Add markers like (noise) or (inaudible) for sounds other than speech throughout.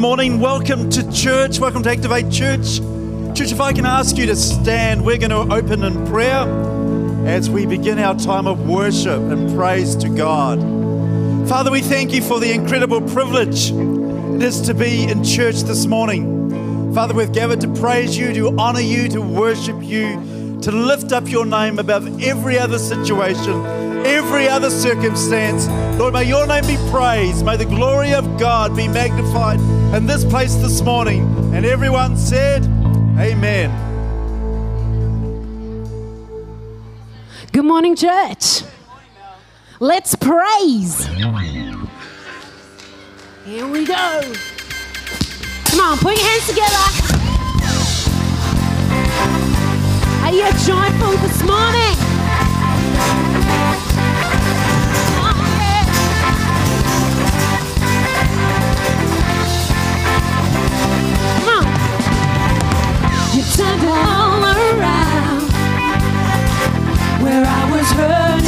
morning. Welcome to church. Welcome to Activate Church. Church, if I can ask you to stand, we're going to open in prayer as we begin our time of worship and praise to God. Father, we thank you for the incredible privilege it is to be in church this morning. Father, we've gathered to praise you, to honor you, to worship you, to lift up your name above every other situation, every other circumstance. Lord, may your name be praised. May the glory of God be magnified in this place this morning. And everyone said, Amen. Good morning, church. Let's praise. Here we go. Come on, put your hands together. Are you joyful this morning? Was hurting.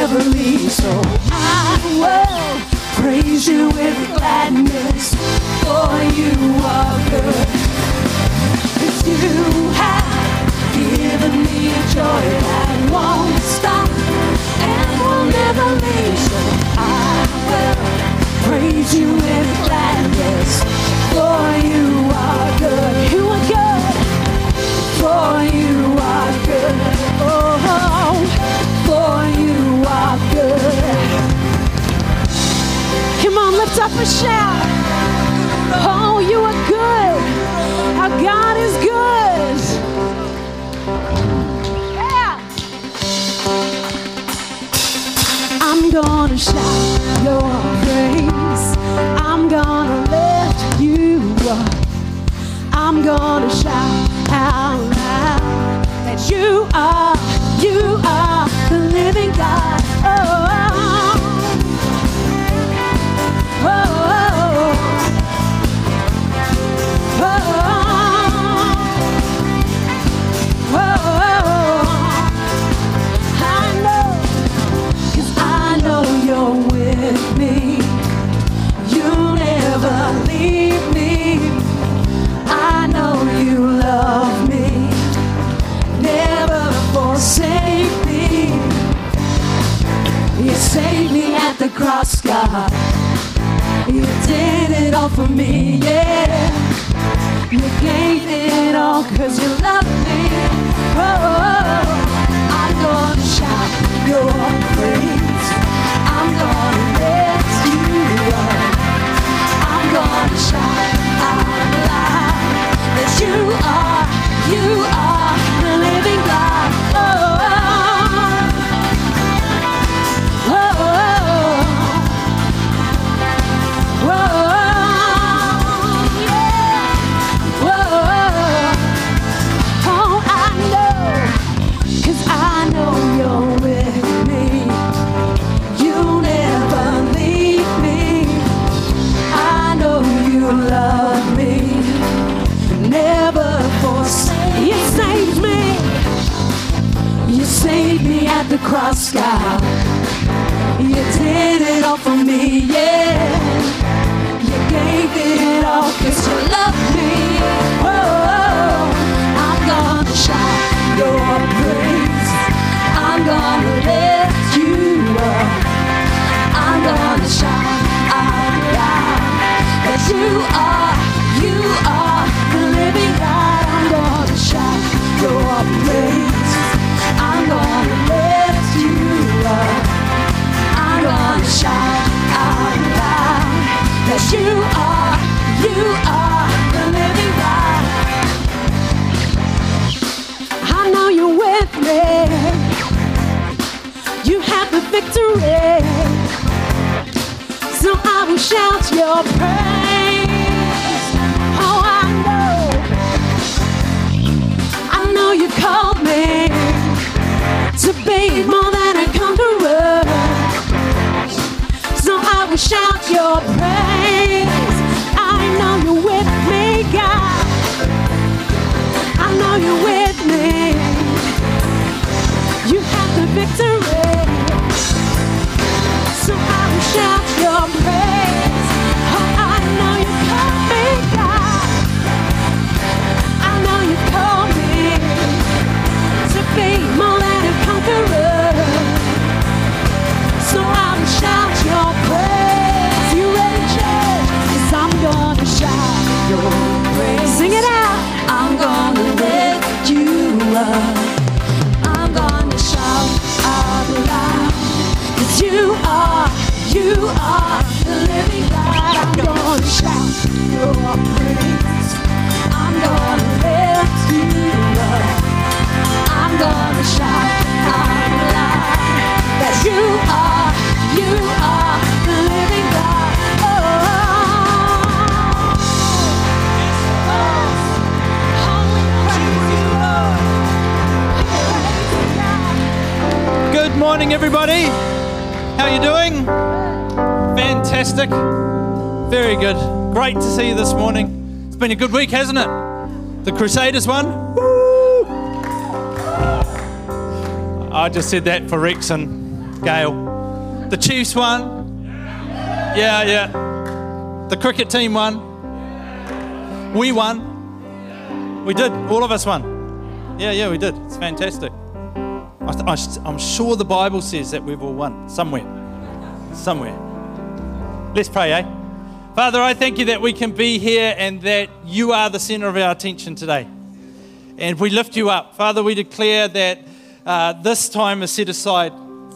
Never leave. So I will praise you with gladness, for you are good. 'Cause you have given me a joy that won't stop and will never leave. So I will praise you with gladness, for you are good. You are good, for you are good. Oh, Come on, lift up shout. Oh, you are good. God is good. Yeah. I'm gonna shout your praise. I'm gonna lift you up. I'm gonna shout out loud that you are, you are the living God oh. Cross, God. You did it all for me, yeah. You gave it all cause you love me. Oh, I'm gonna shout your praise. I'm gonna lift you up. I'm gonna shout out loud that you are, you are morning, everybody. How you doing? Fantastic. Very good. Great to see you this morning. It's been a good week, hasn't it? The Crusaders won. Woo! I just said that for Rex and Gail. The Chiefs won. Yeah, yeah. The cricket team won. We won. We did. All of us won. Yeah, yeah, we did. It's fantastic. I, am sure the Bible says that we've all won somewhere. Somewhere. Let's pray, eh? Father, I thank you that we can be here and that you are the center of our attention today. And we lift you up. Father, we declare that uh, this time is set aside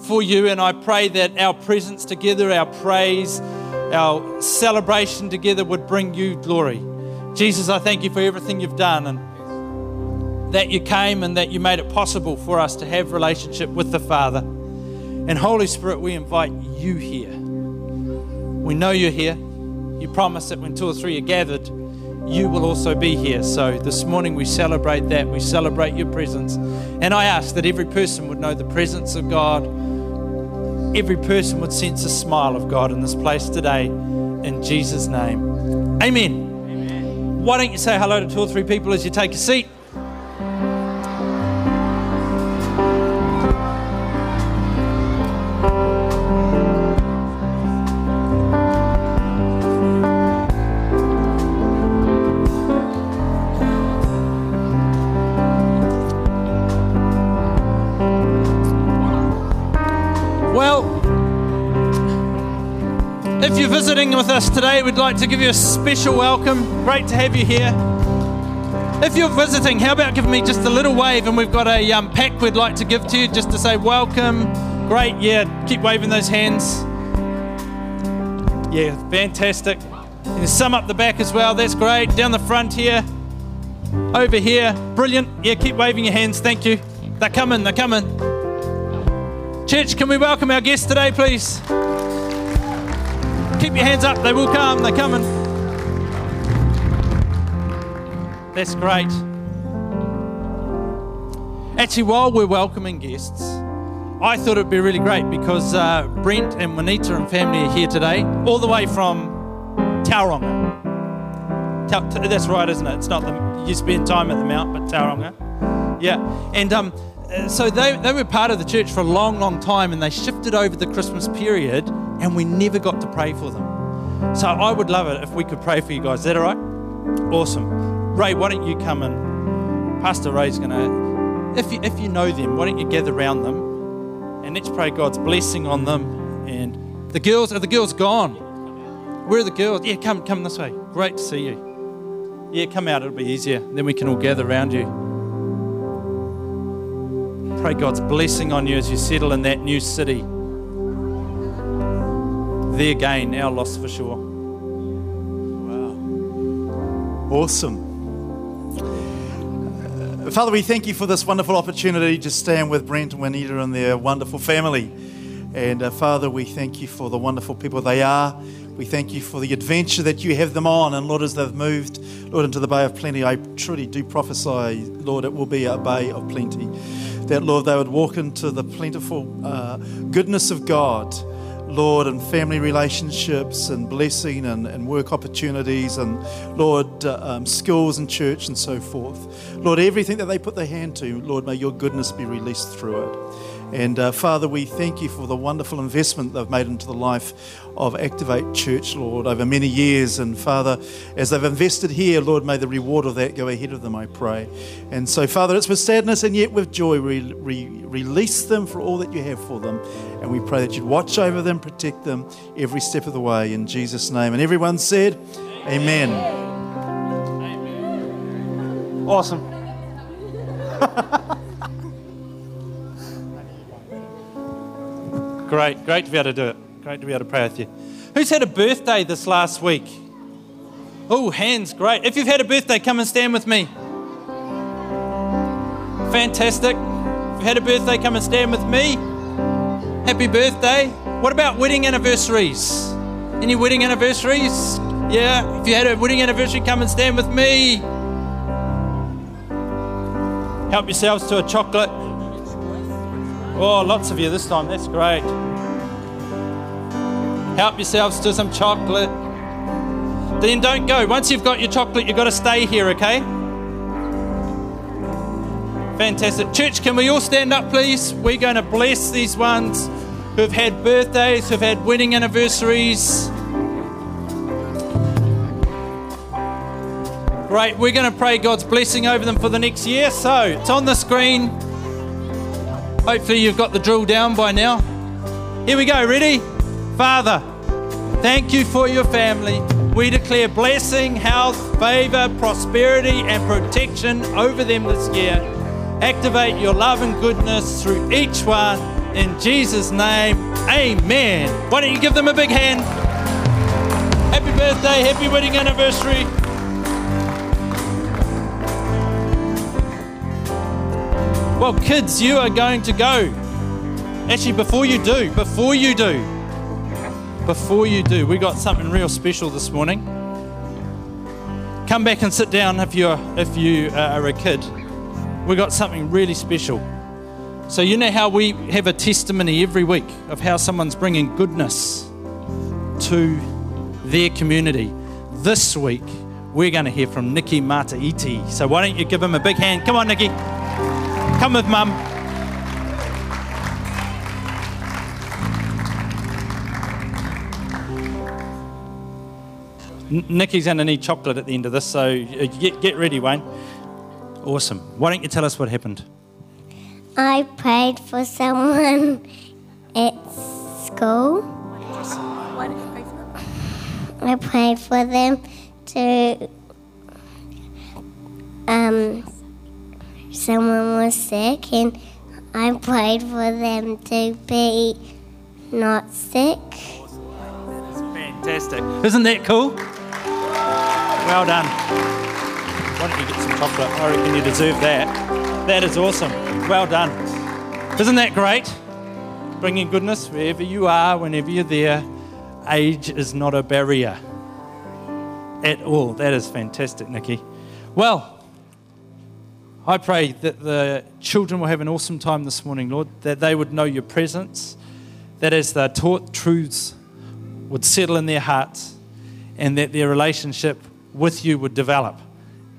for you. And I pray that our presence together, our praise, our celebration together would bring you glory. Jesus, I thank you for everything you've done. And that you came and that you made it possible for us to have relationship with the Father. And Holy Spirit, we invite you here. We know you're here. You promise that when two or three are gathered, you will also be here. So this morning we celebrate that. We celebrate your presence. And I ask that every person would know the presence of God. Every person would sense a smile of God in this place today. In Jesus' name. Amen. Amen. Why don't you say hello to two or three people as you take a seat? With us today, we'd like to give you a special welcome. Great to have you here. If you're visiting, how about giving me just a little wave and we've got a um, pack we'd like to give to you just to say welcome. Great, yeah, keep waving those hands. Yeah, fantastic. And some up the back as well, that's great. Down the front here, over here, brilliant. Yeah, keep waving your hands, thank you. They're coming, they're coming. Church, can we welcome our guests today, please? Keep your hands up, they will come, they're coming. That's great. Actually, while we're welcoming guests, I thought it'd be really great because uh, Brent and Juanita and family are here today, all the way from Tauranga. Ta- that's right, isn't it? It's not the you spend time at the Mount, but Tauranga. Yeah, and um, uh, so they, they were part of the church for a long, long time, and they shifted over the Christmas period, and we never got to pray for them. So I would love it if we could pray for you guys. Is that all right? Awesome. Ray, why don't you come and Pastor Ray's going to, if you, if you know them, why don't you gather around them and let's pray God's blessing on them. And the girls, are the girls gone? Where are the girls? Yeah, come, come this way. Great to see you. Yeah, come out. It'll be easier. Then we can all gather around you. Pray God's blessing on you as you settle in that new city. There gain, our loss for sure. Wow. Awesome. Uh, Father, we thank you for this wonderful opportunity to stand with Brent and Juanita and their wonderful family. And uh, Father, we thank you for the wonderful people they are. We thank you for the adventure that you have them on. And Lord, as they've moved, Lord, into the Bay of Plenty, I truly do prophesy, Lord, it will be a Bay of Plenty. That, Lord, they would walk into the plentiful uh, goodness of God. Lord, and family relationships and blessing and, and work opportunities and, Lord, uh, um, schools and church and so forth. Lord, everything that they put their hand to, Lord, may your goodness be released through it. And uh, Father, we thank you for the wonderful investment they've made into the life of Activate Church, Lord, over many years. And Father, as they've invested here, Lord, may the reward of that go ahead of them, I pray. And so, Father, it's with sadness and yet with joy we re- release them for all that you have for them. And we pray that you'd watch over them, protect them every step of the way in Jesus' name. And everyone said, Amen. Awesome. (laughs) great, great to be able to do it. Great to be able to pray with you. Who's had a birthday this last week? Oh, hands, great. If you've had a birthday, come and stand with me. Fantastic. If you've had a birthday, come and stand with me. Happy birthday. What about wedding anniversaries? Any wedding anniversaries? Yeah. If you had a wedding anniversary, come and stand with me. Help yourselves to a chocolate. Oh, lots of you this time. That's great. Help yourselves to some chocolate. Then don't go. Once you've got your chocolate, you've got to stay here, okay? Fantastic. Church, can we all stand up, please? We're going to bless these ones who've had birthdays, who've had wedding anniversaries. Great. We're going to pray God's blessing over them for the next year. So it's on the screen. Hopefully, you've got the drill down by now. Here we go. Ready? Father, thank you for your family. We declare blessing, health, favor, prosperity, and protection over them this year. Activate your love and goodness through each one. In Jesus' name, amen. Why don't you give them a big hand? Happy birthday, happy wedding anniversary. Well, kids, you are going to go. Actually, before you do, before you do, before you do, we got something real special this morning. Come back and sit down if you're if you uh, are a kid. We got something really special. So you know how we have a testimony every week of how someone's bringing goodness to their community. This week we're going to hear from Nikki Mataiti. So why don't you give him a big hand? Come on, Nikki. Come with mum. Nikki's going to need chocolate at the end of this, so uh, get, get ready, Wayne. Awesome. Why don't you tell us what happened? I prayed for someone at school. I prayed for them to. Um, someone was sick, and I prayed for them to be not sick. That is Fantastic. Isn't that cool? Well done. Why don't you get some chocolate? I reckon you deserve that. That is awesome. Well done. Isn't that great? Bringing goodness wherever you are, whenever you're there. Age is not a barrier at all. That is fantastic, Nikki. Well, I pray that the children will have an awesome time this morning, Lord, that they would know your presence, that as they're taught truths would settle in their hearts, and that their relationship with you would develop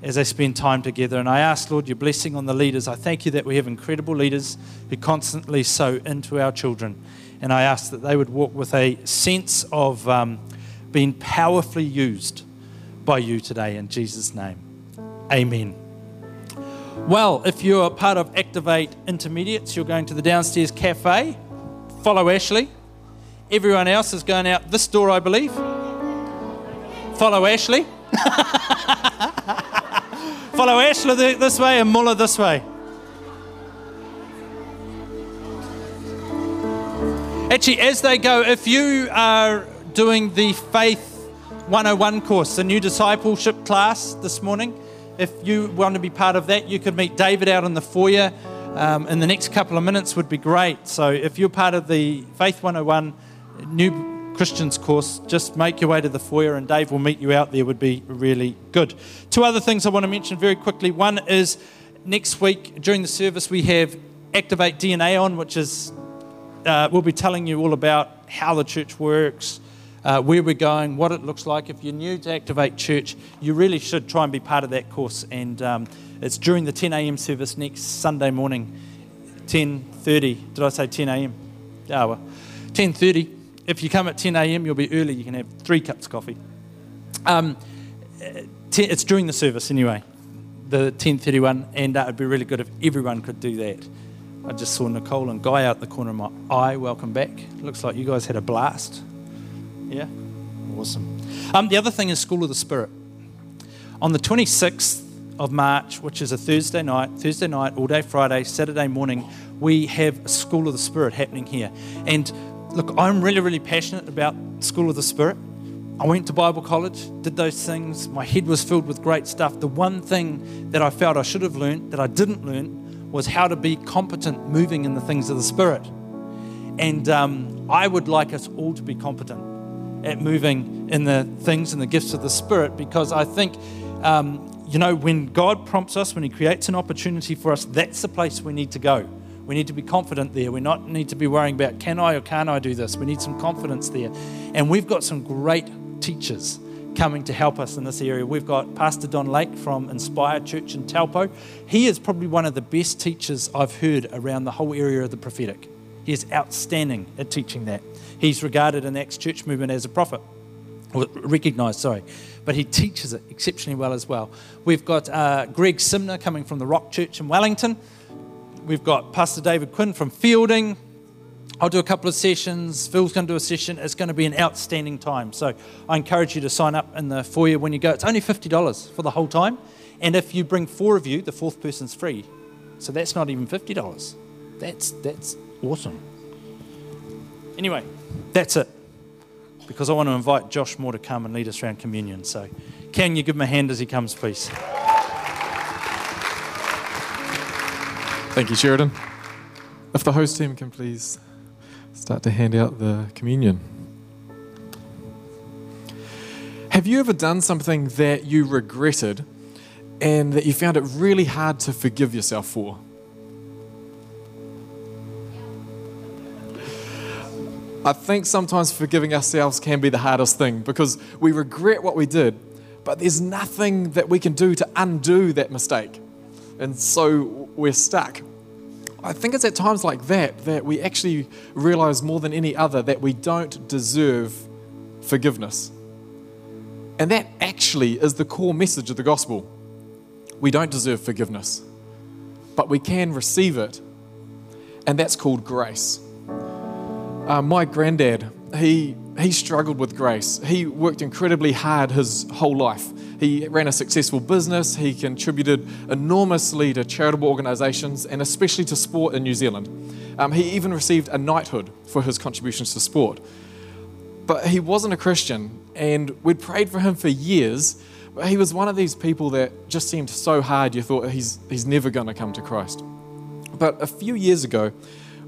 as they spend time together. And I ask, Lord, your blessing on the leaders. I thank you that we have incredible leaders who constantly sow into our children. And I ask that they would walk with a sense of um, being powerfully used by you today in Jesus' name. Amen. Well, if you're part of Activate Intermediates, you're going to the downstairs cafe. Follow Ashley. Everyone else is going out this door, I believe. Follow Ashley. (laughs) Follow Ashley this way and Muller this way. Actually, as they go, if you are doing the Faith 101 course, the new discipleship class this morning, if you want to be part of that, you could meet David out in the foyer um, in the next couple of minutes, would be great. So if you're part of the Faith 101 new Christians course, just make your way to the foyer and Dave will meet you out there, would be really good. Two other things I want to mention very quickly. One is next week during the service, we have Activate DNA on, which is, uh, we'll be telling you all about how the church works uh, where we're going, what it looks like. If you're new to Activate Church, you really should try and be part of that course. And um, it's during the 10 a.m. service next Sunday morning, 10:30. Did I say 10 a.m.? Yeah, well, 10:30. If you come at 10 a.m., you'll be early. You can have three cups of coffee. Um, it's during the service anyway, the 10:31, and uh, it'd be really good if everyone could do that. I just saw Nicole and Guy out the corner of my eye. Welcome back. Looks like you guys had a blast. Yeah? Awesome. Um, the other thing is School of the Spirit. On the 26th of March, which is a Thursday night, Thursday night, all day Friday, Saturday morning, we have School of the Spirit happening here. And look, I'm really, really passionate about School of the Spirit. I went to Bible college, did those things. My head was filled with great stuff. The one thing that I felt I should have learned that I didn't learn was how to be competent moving in the things of the Spirit. And um, I would like us all to be competent at moving in the things and the gifts of the Spirit because I think, um, you know, when God prompts us, when He creates an opportunity for us, that's the place we need to go. We need to be confident there. We not need to be worrying about can I or can't I do this. We need some confidence there. And we've got some great teachers coming to help us in this area. We've got Pastor Don Lake from Inspire Church in Taupo. He is probably one of the best teachers I've heard around the whole area of the prophetic. He is outstanding at teaching that. He's regarded in the Acts church movement as a prophet, or recognized, sorry, but he teaches it exceptionally well as well. We've got uh, Greg Simner coming from the Rock Church in Wellington. We've got Pastor David Quinn from Feilding. I'll do a couple of sessions. Phil's going to do a session. It's going to be an outstanding time. So I encourage you to sign up in the foyer when you go. It's only $50 for the whole time. And if you bring four of you, the fourth person's free. So that's not even $50. That's, that's awesome. Anyway, that's it. Because I want to invite Josh Moore to come and lead us around communion. So, can you give him a hand as he comes, please? Thank you, Sheridan. If the host team can please start to hand out the communion. Have you ever done something that you regretted and that you found it really hard to forgive yourself for? I think sometimes forgiving ourselves can be the hardest thing because we regret what we did, but there's nothing that we can do to undo that mistake. And so we're stuck. I think it's at times like that that we actually realize more than any other that we don't deserve forgiveness. And that actually is the core message of the gospel. We don't deserve forgiveness, but we can receive it. And that's called grace. Uh, my granddad he, he struggled with grace. He worked incredibly hard his whole life. He ran a successful business. He contributed enormously to charitable organisations and especially to sport in New Zealand. Um, he even received a knighthood for his contributions to sport. But he wasn't a Christian, and we'd prayed for him for years. But he was one of these people that just seemed so hard you thought he's, he's never going to come to Christ. But a few years ago,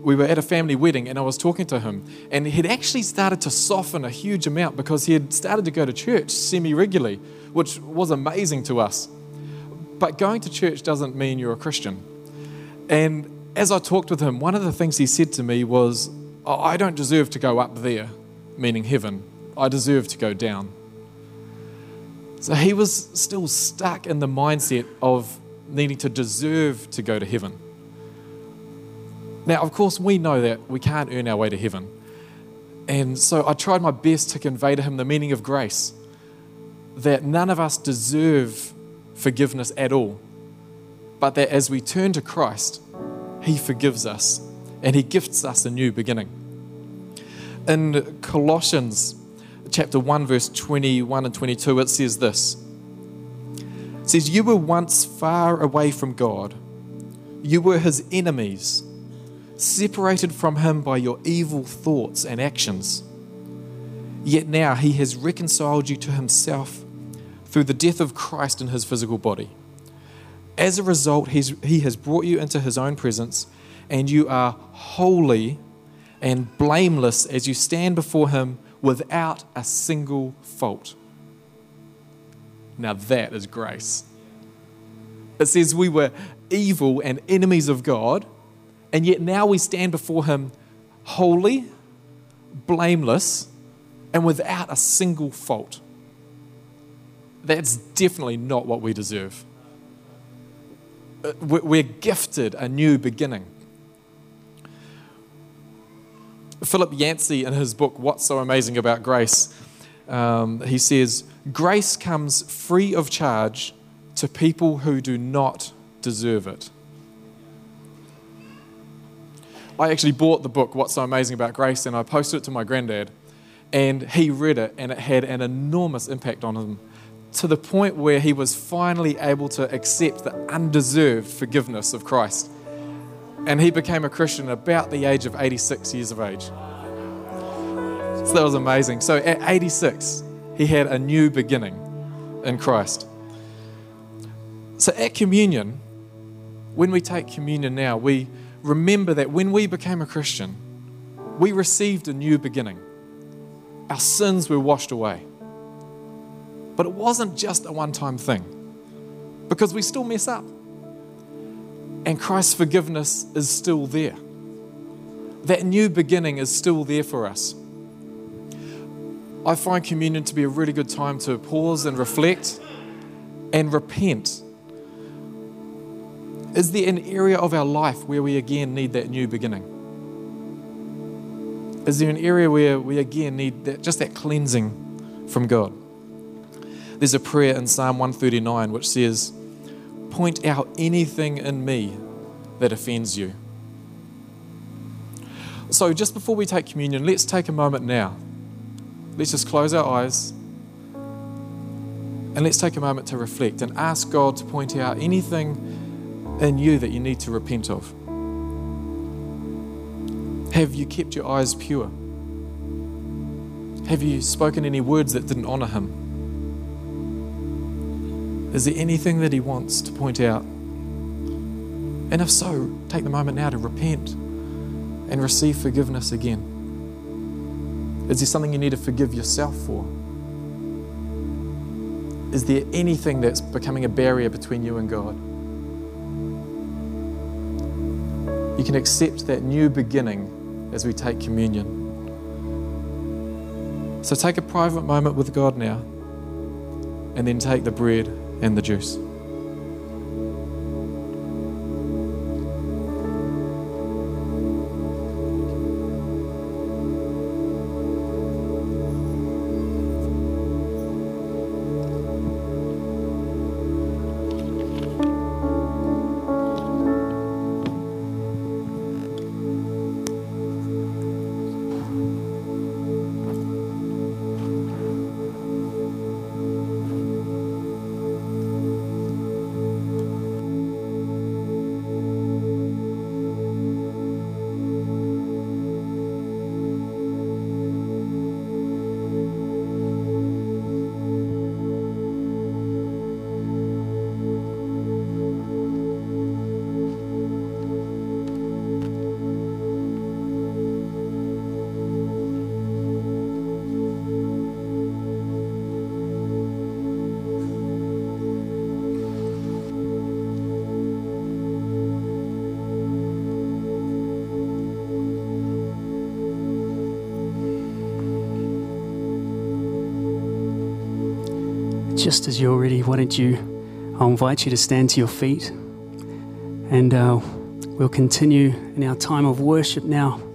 we were at a family wedding and I was talking to him, and he'd actually started to soften a huge amount because he had started to go to church semi regularly, which was amazing to us. But going to church doesn't mean you're a Christian. And as I talked with him, one of the things he said to me was, I don't deserve to go up there, meaning heaven. I deserve to go down. So he was still stuck in the mindset of needing to deserve to go to heaven. Now, of course, we know that we can't earn our way to heaven. And so I tried my best to convey to him the meaning of grace that none of us deserve forgiveness at all, but that as we turn to Christ, He forgives us and He gifts us a new beginning. In Colossians chapter 1, verse 21 and 22, it says this It says, You were once far away from God, you were His enemies separated from Him by your evil thoughts and actions. Yet now He has reconciled you to Himself through the death of Christ in His physical body. As a result, He has brought you into His own presence, and you are holy and blameless as you stand before Him without a single fault. Now that is grace. It says we were evil and enemies of God and yet now we stand before Him holy, blameless, and without a single fault. That's definitely not what we deserve. Uh, we're gifted a new beginning. Philip Yancey, in his book, What's So Amazing About Grace, um, he says, Grace comes free of charge to people who do not deserve it. I actually bought the book, What's So Amazing About Grace, and I posted it to my granddad. And he read it, and it had an enormous impact on him to the point where he was finally able to accept the undeserved forgiveness of Christ. And he became a Christian about the age of 86 years of age. So that was amazing. So at 86, he had a new beginning in Christ. So at communion, when we take communion now, we remember that when we became a Christian, we received a new beginning. Our sins were washed away. But it wasn't just a one time thing, because we still mess up. And Christ's forgiveness is still there. That new beginning is still there for us. I find communion to be a really good time to pause and reflect and repent is there an area of our life where we again need that new beginning? Is there an area where we again need that, just that cleansing from God? There's a prayer in Psalm 139 which says, Point out anything in me that offends you. So, just before we take communion, let's take a moment now. Let's just close our eyes and let's take a moment to reflect and ask God to point out anything in you that you need to repent of? Have you kept your eyes pure? Have you spoken any words that didn't honor him? Is there anything that he wants to point out? And if so, take the moment now to repent and receive forgiveness again. Is there something you need to forgive yourself for? Is there anything that's becoming a barrier between you and God? You can accept that new beginning as we take communion. So take a private moment with God now, and then take the bread and the juice. just as you're ready, why don't you? I'll invite you to stand to your feet and uh, we'll continue in our time of worship now.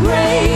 grace.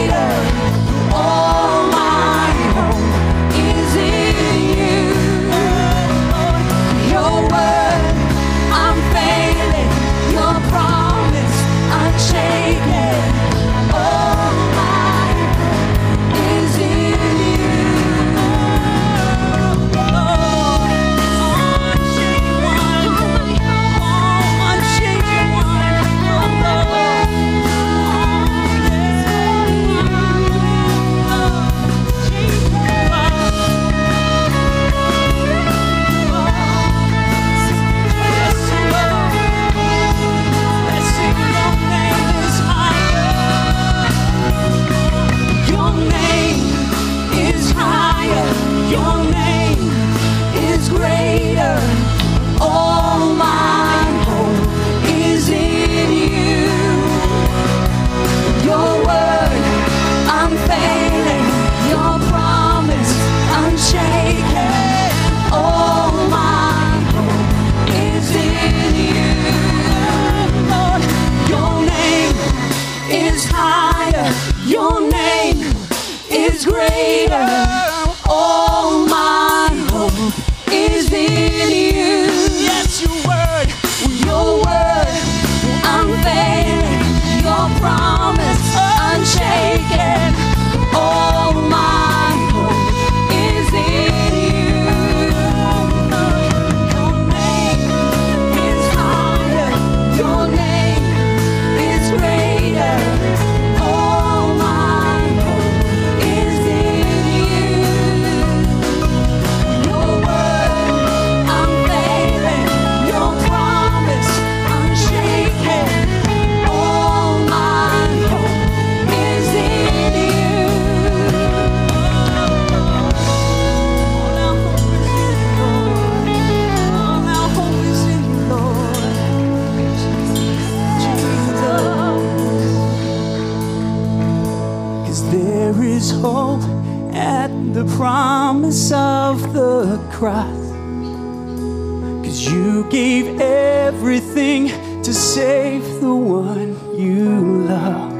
To save the one you love.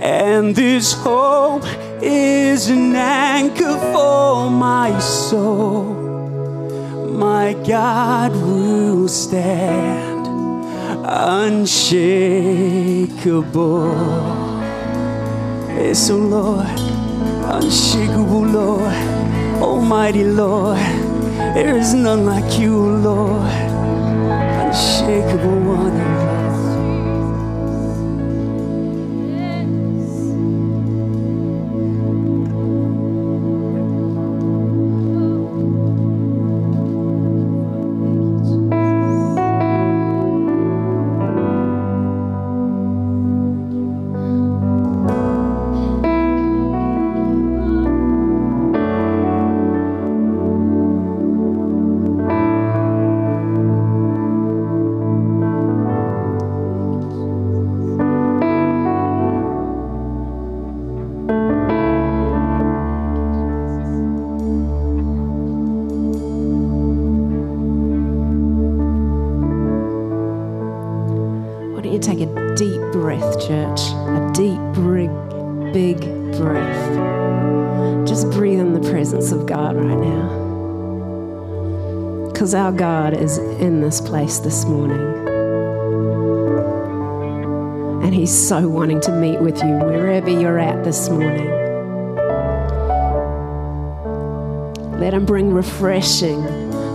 And this hope is an anchor for my soul. My God will stand unshakable. Yes, oh Lord, unshakable Lord, Almighty Lord, there is none like you, Lord, unshakable one. Why this place this morning. And He's so wanting to meet with you wherever you're at this morning. Let Him bring refreshing,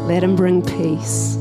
let Him bring peace.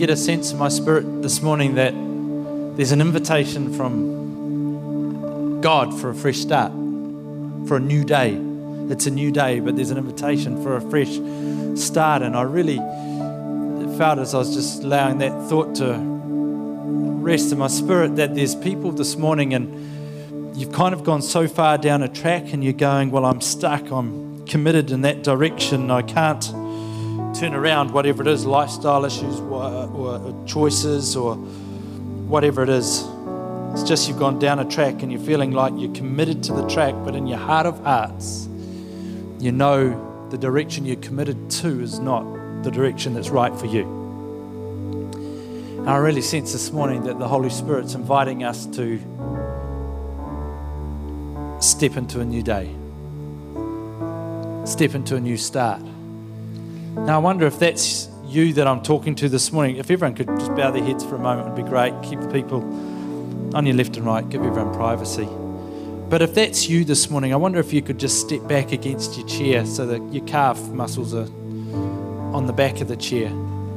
Get a sense in my spirit this morning that there's an invitation from God for a fresh start, for a new day. It's a new day, but there's an invitation for a fresh start. And I really felt as I was just allowing that thought to rest in my spirit that there's people this morning and you've kind of gone so far down a track and you're going, Well, I'm stuck, I'm committed in that direction, I can't turn around, whatever it is lifestyle issues or, or choices or whatever it is. It's just you've gone down a track and you're feeling like you're committed to the track, but in your heart of hearts, you know the direction you're committed to is not the direction that's right for you. And I really sense this morning that the Holy Spirit's inviting us to step into a new day, step into a new start. Now, I wonder if that's you that I'm talking to this morning. If everyone could just bow their heads for a moment, it'd be great. Keep the people on your left and right, give everyone privacy. But if that's you this morning, I wonder if you could just step back against your chair so that your calf muscles are on the back of the chair.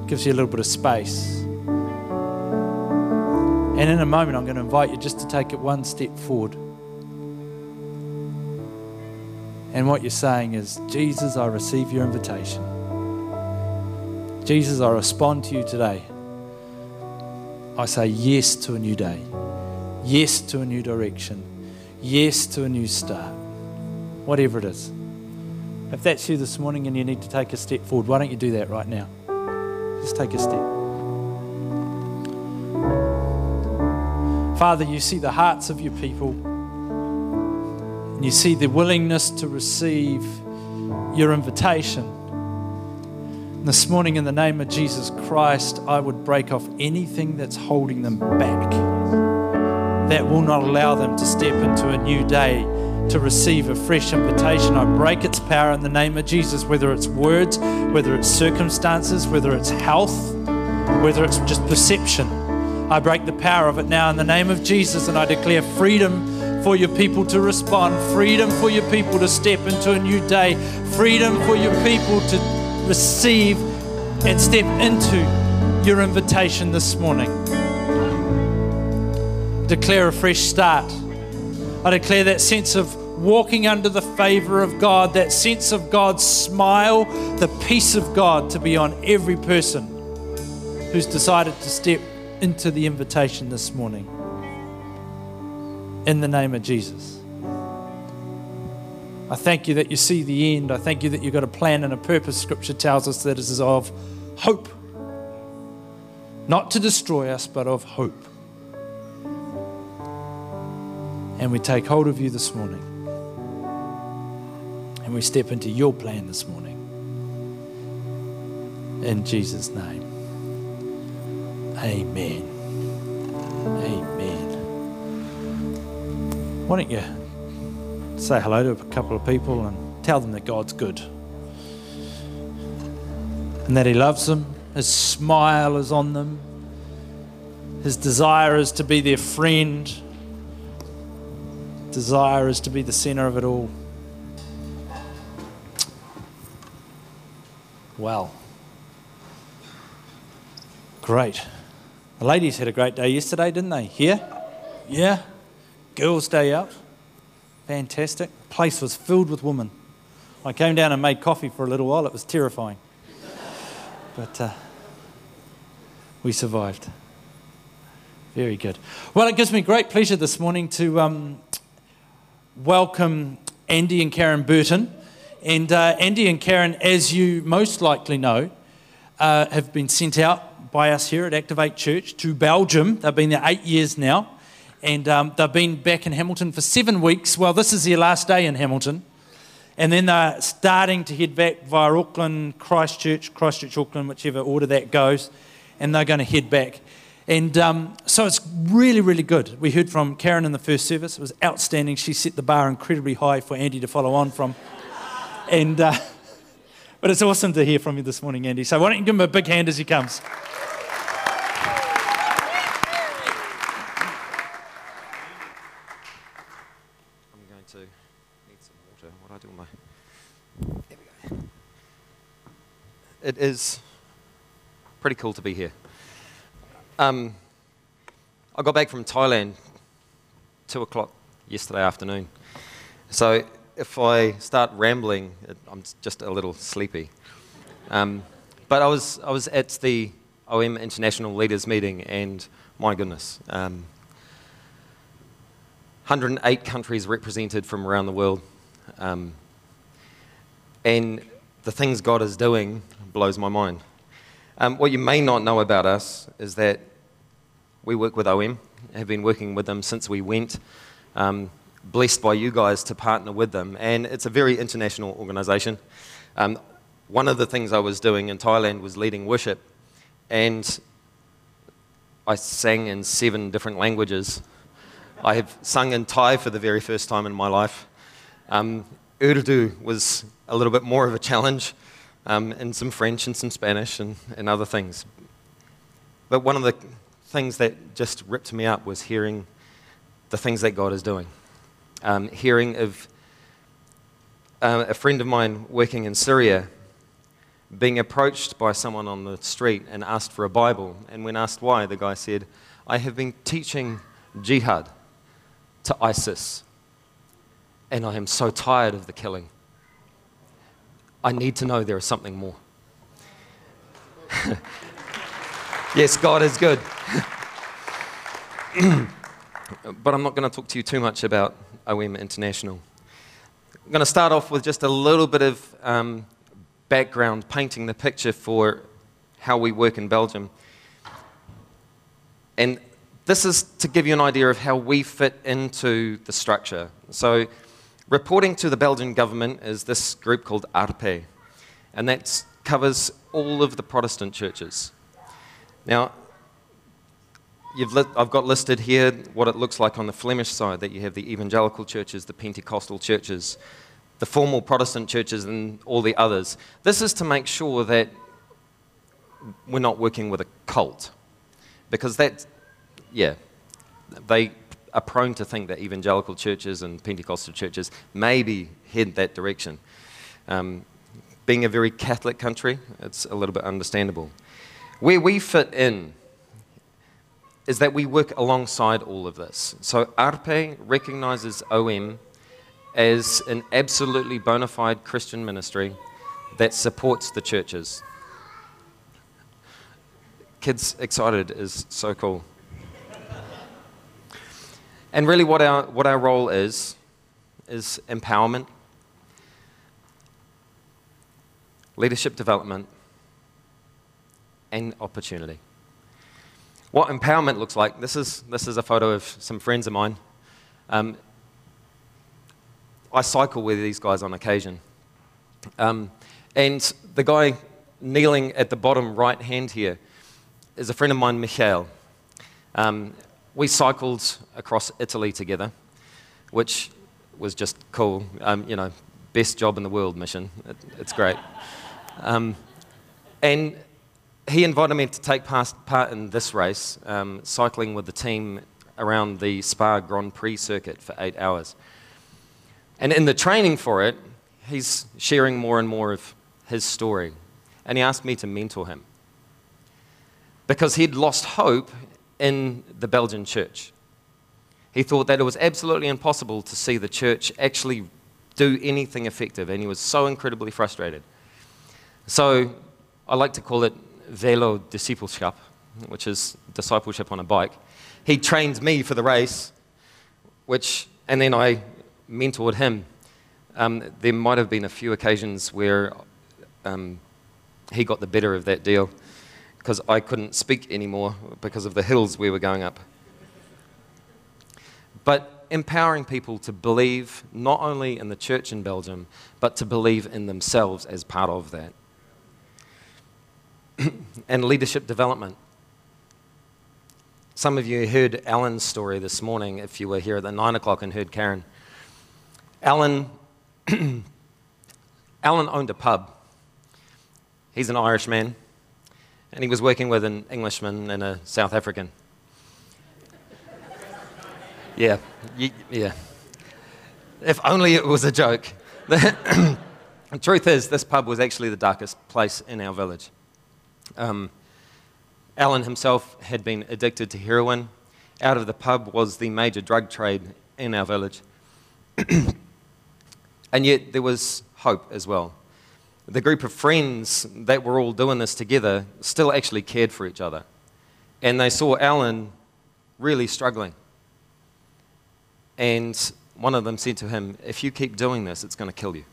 Gives you a little bit of space. And in a moment, I'm going to invite you just to take it one step forward. And what you're saying is, Jesus, I receive your invitation. Jesus, I respond to you today. I say yes to a new day, yes to a new direction, yes to a new start, whatever it is. If that's you this morning and you need to take a step forward, why don't you do that right now? Just take a step. Father, you see the hearts of your people, and you see the willingness to receive your invitation. This morning, in the name of Jesus Christ, I would break off anything that's holding them back, that will not allow them to step into a new day, to receive a fresh invitation. I break its power in the name of Jesus, whether it's words, whether it's circumstances, whether it's health, whether it's just perception. I break the power of it now in the name of Jesus, and I declare freedom for your people to respond, freedom for your people to step into a new day, freedom for your people to receive and step into your invitation this morning. Declare a fresh start. I declare that sense of walking under the favor of God, that sense of God's smile, the peace of God to be on every person who's decided to step into the invitation this morning. In the name of Jesus. I thank you that you see the end. I thank you that you've got a plan and a purpose. Scripture tells us that it is of hope. Not to destroy us, but of hope. And we take hold of you this morning. And we step into your plan this morning. In Jesus' name. Amen. Amen. Why don't you say hello to a couple of people and tell them that God's good and that He loves them? His smile is on them, His desire is to be their friend, desire is to be the center of it all. Well, great. The ladies had a great day yesterday, didn't they? Here? Yeah. Girls' day out. Fantastic. Place was filled with women. I came down and made coffee for a little while. It was terrifying. But uh, we survived. Very good. Well, it gives me great pleasure this morning to um, welcome Andy and Karen Burton. And uh, Andy and Karen, as you most likely know, uh, have been sent out by us here at Activate Church to Belgium. They've been there eight years now. And um, they've been back in Hamilton for seven weeks. Well, this is their last day in Hamilton. And then they're starting to head back via Auckland, Christchurch, Christchurch, Auckland, whichever order that goes. And they're going to head back. And um, so it's really, really good. We heard from Karen in the first service. It was outstanding. She set the bar incredibly high for Andy to follow on from. And, uh, (laughs) but it's awesome to hear from you this morning, Andy. So why don't you give him a big hand as he comes? I'm going to need some water. What do I do with my. There we go. It is pretty cool to be here. Um, I got back from Thailand two o'clock yesterday afternoon. So if I start rambling, it, I'm just a little sleepy. Um, but I was, I was at the OM International Leaders Meeting, and my goodness, um, 108 countries represented from around the world. Um, and the things God is doing blows my mind. Um, what you may not know about us is that we work with OM, have been working with them since we went. Um, blessed by you guys to partner with them, and it's a very international organization. Um, one of the things I was doing in Thailand was leading worship, and I sang in seven different languages. I have sung in Thai for the very first time in my life. Um, Urdu was a little bit more of a challenge, um, and some French and some Spanish and, and other things. But one of the things that just ripped me up was hearing the things that God is doing. Um, hearing of uh, a friend of mine working in Syria being approached by someone on the street and asked for a Bible. And when asked why, the guy said, I have been teaching jihad to ISIS, and I am so tired of the killing. I need to know there is something more. (laughs) yes, God is good. (clears throat) but I'm not going to talk to you too much about OM International. I'm going to start off with just a little bit of um, background, painting the picture for how we work in Belgium. And this is to give you an idea of how we fit into the structure. So, reporting to the Belgian government is this group called ARPE, and that covers all of the Protestant churches. Now, I've got listed here what it looks like on the Flemish side that you have the evangelical churches, the Pentecostal churches, the formal Protestant churches, and all the others. This is to make sure that we're not working with a cult. Because that, yeah, they are prone to think that evangelical churches and Pentecostal churches maybe head that direction. Um, being a very Catholic country, it's a little bit understandable. Where we fit in is that we work alongside all of this. So ARPE recognizes OM as an absolutely bona fide Christian ministry that supports the churches. Kids excited is so cool. And really, what our, what our role is, is empowerment, leadership development, and opportunity. What empowerment looks like, this is, this is a photo of some friends of mine. Um, I cycle with these guys on occasion. Um, and the guy kneeling at the bottom right hand here is a friend of mine, Michael. Um, we cycled across Italy together, which was just cool. Um, you know, best job in the world mission. It, it's great. Um, and he invited me to take part in this race, um, cycling with the team around the Spa Grand Prix circuit for eight hours. And in the training for it, he's sharing more and more of his story. And he asked me to mentor him because he'd lost hope in the Belgian church. He thought that it was absolutely impossible to see the church actually do anything effective, and he was so incredibly frustrated. So I like to call it velo discipleship, which is discipleship on a bike. He trained me for the race, which, and then I mentored him. Um, there might have been a few occasions where um, he got the better of that deal because I couldn't speak anymore because of the hills we were going up. But empowering people to believe not only in the church in Belgium, but to believe in themselves as part of that. (clears throat) and leadership development. Some of you heard Alan's story this morning if you were here at the nine o'clock and heard Karen. Alan, (clears throat) Alan owned a pub. He's an Irishman, and he was working with an Englishman and a South African. Yeah, yeah. If only it was a joke. the (clears throat) truth is, this pub was actually the darkest place in our village. Um, Alan himself had been addicted to heroin. Out of the pub was the major drug trade in our village. (clears throat) and yet there was hope as well. The group of friends that were all doing this together still actually cared for each other. And they saw Alan really struggling. And one of them said to him, If you keep doing this, it's going to kill you.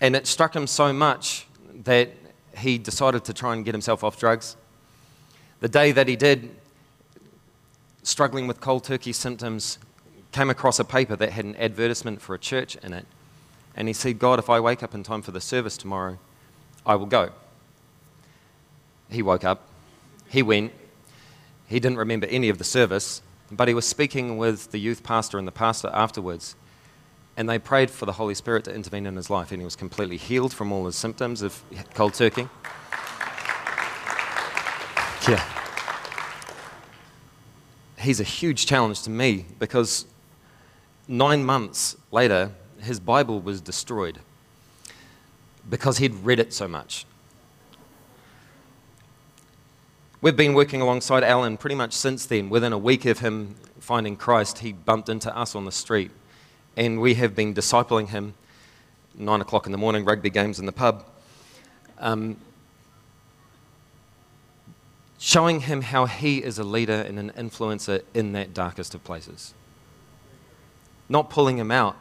And it struck him so much that he decided to try and get himself off drugs. The day that he did, struggling with cold turkey symptoms, came across a paper that had an advertisement for a church in it. And he said, God, if I wake up in time for the service tomorrow, I will go. He woke up, he went, he didn't remember any of the service, but he was speaking with the youth pastor and the pastor afterwards, and they prayed for the Holy Spirit to intervene in his life, and he was completely healed from all his symptoms of cold turkey. Yeah. He's a huge challenge to me because nine months later, his Bible was destroyed because he'd read it so much. We've been working alongside Alan pretty much since then. Within a week of him finding Christ, he bumped into us on the street. And we have been discipling him. Nine o'clock in the morning, rugby games in the pub. Um, showing him how he is a leader and an influencer in that darkest of places. Not pulling him out,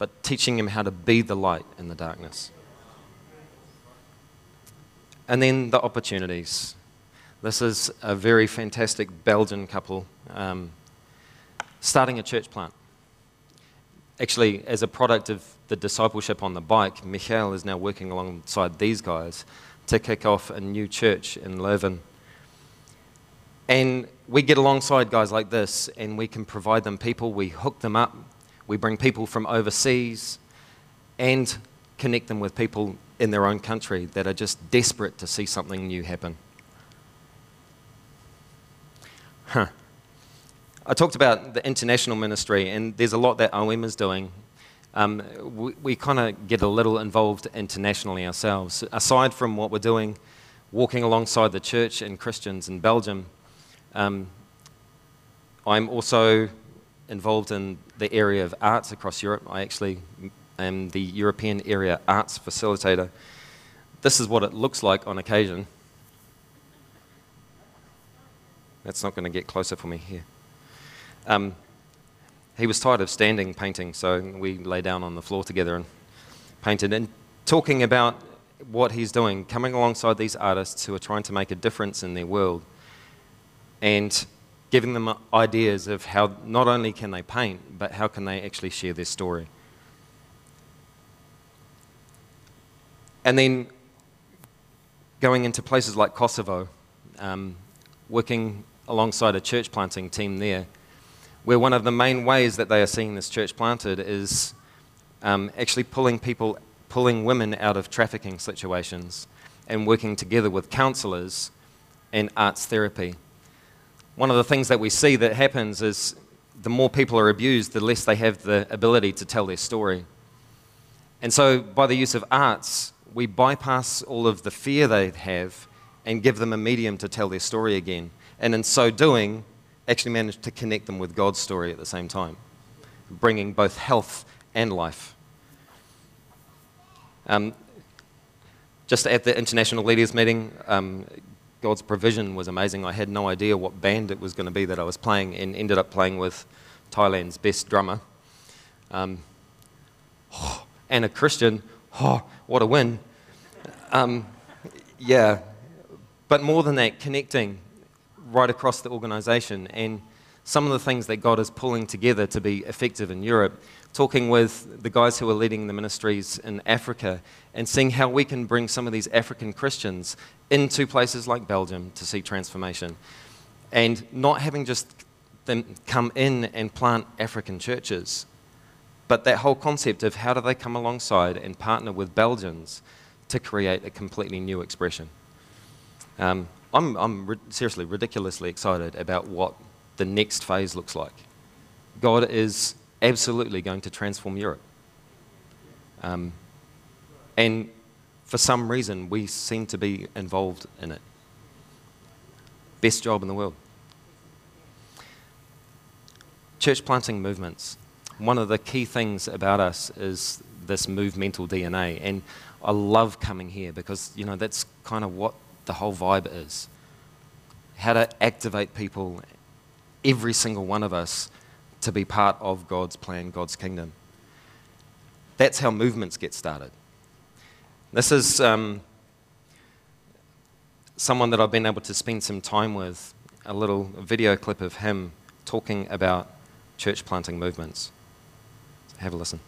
but teaching him how to be the light in the darkness. And then the opportunities. This is a very fantastic Belgian couple um, starting a church plant. Actually, as a product of the discipleship on the bike, Michael is now working alongside these guys to kick off a new church in Leuven. And we get alongside guys like this and we can provide them people, we hook them up, we bring people from overseas and connect them with people in their own country that are just desperate to see something new happen. Huh. I talked about the international ministry, and there's a lot that OM is doing. Um, we, we kind of get a little involved internationally ourselves. Aside from what we're doing, walking alongside the church and Christians in Belgium, um, I'm also involved in the area of arts across Europe. I actually am the European Area Arts Facilitator. This is what it looks like on occasion. That's not going to get closer for me here. Um, he was tired of standing painting, so we lay down on the floor together and painted. And talking about what he's doing, coming alongside these artists who are trying to make a difference in their world, and giving them ideas of how not only can they paint, but how can they actually share their story. And then going into places like Kosovo, um, working alongside a church planting team there, where one of the main ways that they are seeing this church planted is um, actually pulling people, pulling women out of trafficking situations and working together with counselors and arts therapy. One of the things that we see that happens is the more people are abused, the less they have the ability to tell their story. And so, by the use of arts, we bypass all of the fear they have and give them a medium to tell their story again and in so doing, actually manage to connect them with God's story at the same time, bringing both health and life. Um, just at the international leaders meeting, um, God's provision was amazing. I had no idea what band it was going to be that I was playing, and ended up playing with Thailand's best drummer. Um, (sighs) and a Christian, oh, (sighs) what a win. Um, yeah, but more than that, connecting right across the organization and some of the things that God is pulling together to be effective in Europe. Talking with the guys who are leading the ministries in Africa and seeing how we can bring some of these African Christians into places like Belgium to see transformation. And not having just them come in and plant African churches, but that whole concept of how do they come alongside and partner with Belgians to create a completely new expression. Um, I'm, I'm ri- seriously ridiculously excited about what the next phase looks like. God is absolutely going to transform Europe. Um, and for some reason, we seem to be involved in it. Best job in the world. Church planting movements. One of the key things about us is this movemental DNA. And I love coming here because, you know, that's kind of what the whole vibe is. How to activate people, every single one of us, to be part of God's plan, God's kingdom. That's how movements get started. This is um, someone that I've been able to spend some time with, a little video clip of him talking about church planting movements. Have a listen.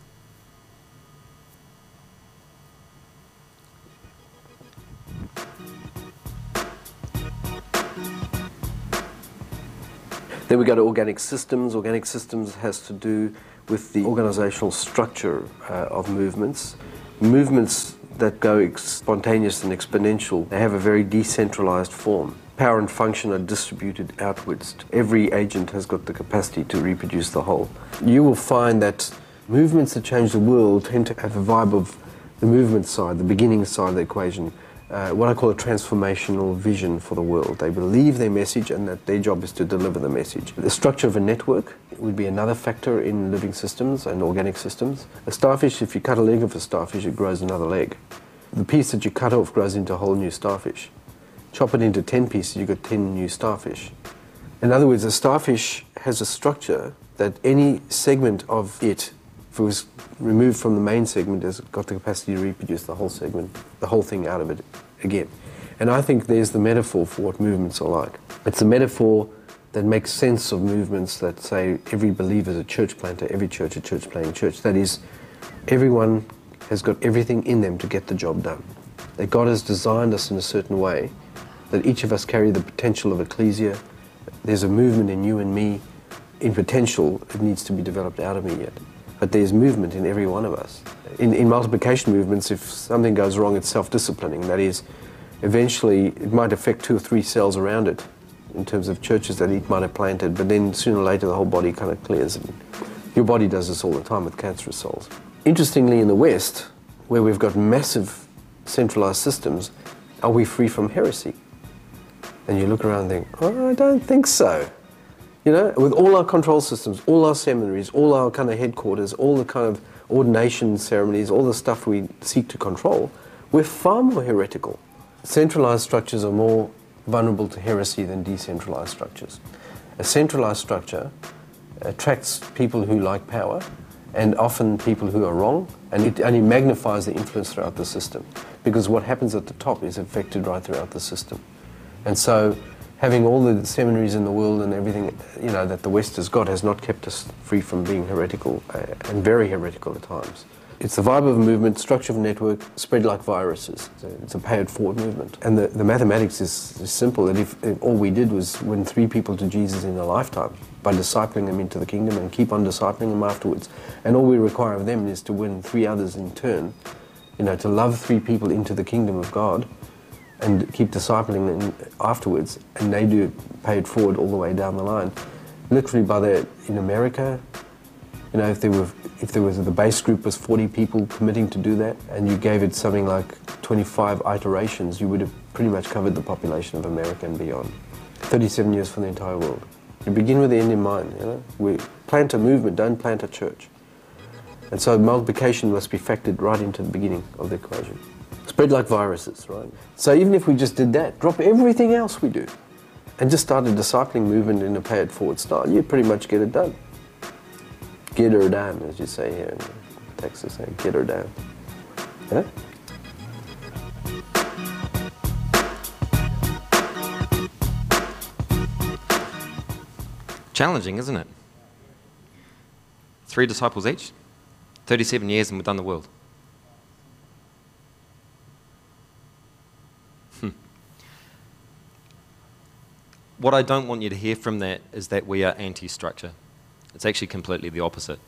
Then we go to organic systems. Organic systems has to do with the organizational structure uh, of movements. Movements that go spontaneous and exponential, they have a very decentralized form. Power and function are distributed outwards. Every agent has got the capacity to reproduce the whole. You will find that movements that change the world tend to have a vibe of the movement side, the beginning side of the equation, uh, what I call a transformational vision for the world. They believe their message and that their job is to deliver the message. The structure of a network would be another factor in living systems and organic systems. A starfish, if you cut a leg of a starfish, it grows another leg. The piece that you cut off grows into a whole new starfish. Chop it into 10 pieces, you've got 10 new starfish. In other words, a starfish has a structure that any segment of it, if it was removed from the main segment, it has got the capacity to reproduce the whole segment, the whole thing out of it again. And I think there's the metaphor for what movements are like. It's a metaphor that makes sense of movements that say every believer is a church planter, every church a church planting church. That is, everyone has got everything in them to get the job done. That God has designed us in a certain way, that each of us carry the potential of ecclesia. There's a movement in you and me. In potential, it needs to be developed out of me yet. But there's movement in every one of us. In, in multiplication movements, if something goes wrong, it's self-disciplining. That is, eventually it might affect two or three cells around it in terms of churches that it might have planted, but then sooner or later the whole body kind of clears. And your body does this all the time with cancerous cells. Interestingly, in the West, where we've got massive centralized systems, are we free from heresy? And you look around and think, oh, I don't think so. You know, with all our control systems, all our seminaries, all our kind of headquarters, all the kind of ordination ceremonies, all the stuff we seek to control, we're far more heretical. Centralized structures are more vulnerable to heresy than decentralized structures. A centralized structure attracts people who like power and often people who are wrong, and it only magnifies the influence throughout the system because what happens at the top is affected right throughout the system. And so having all the seminaries in the world and everything you know that the West has got has not kept us free from being heretical uh, and very heretical at times. It's the vibe of a movement, structure of a network, spread like viruses. It's a it forward movement. And the, the mathematics is, is simple that if, if all we did was win three people to Jesus in a lifetime by discipling them into the kingdom and keep on discipling them afterwards, and all we require of them is to win three others in turn, you know, to love three people into the kingdom of God, and keep discipling them afterwards, and they do pay it forward all the way down the line. Literally, by the in America, you know, if there were if there was the base group was 40 people committing to do that, and you gave it something like 25 iterations, you would have pretty much covered the population of America and beyond. 37 years for the entire world. You begin with the end in mind. You know, we plant a movement, don't plant a church. And so multiplication must be factored right into the beginning of the equation. Spread like viruses, right? So even if we just did that, drop everything else we do, and just start a discipling movement in a pay it forward style, you'd pretty much get it done. Get her done, as you say here in Texas, eh? get her done. Yeah? Challenging, isn't it? Three disciples each, 37 years, and we've done the world. What I don't want you to hear from that is that we are anti structure. It's actually completely the opposite.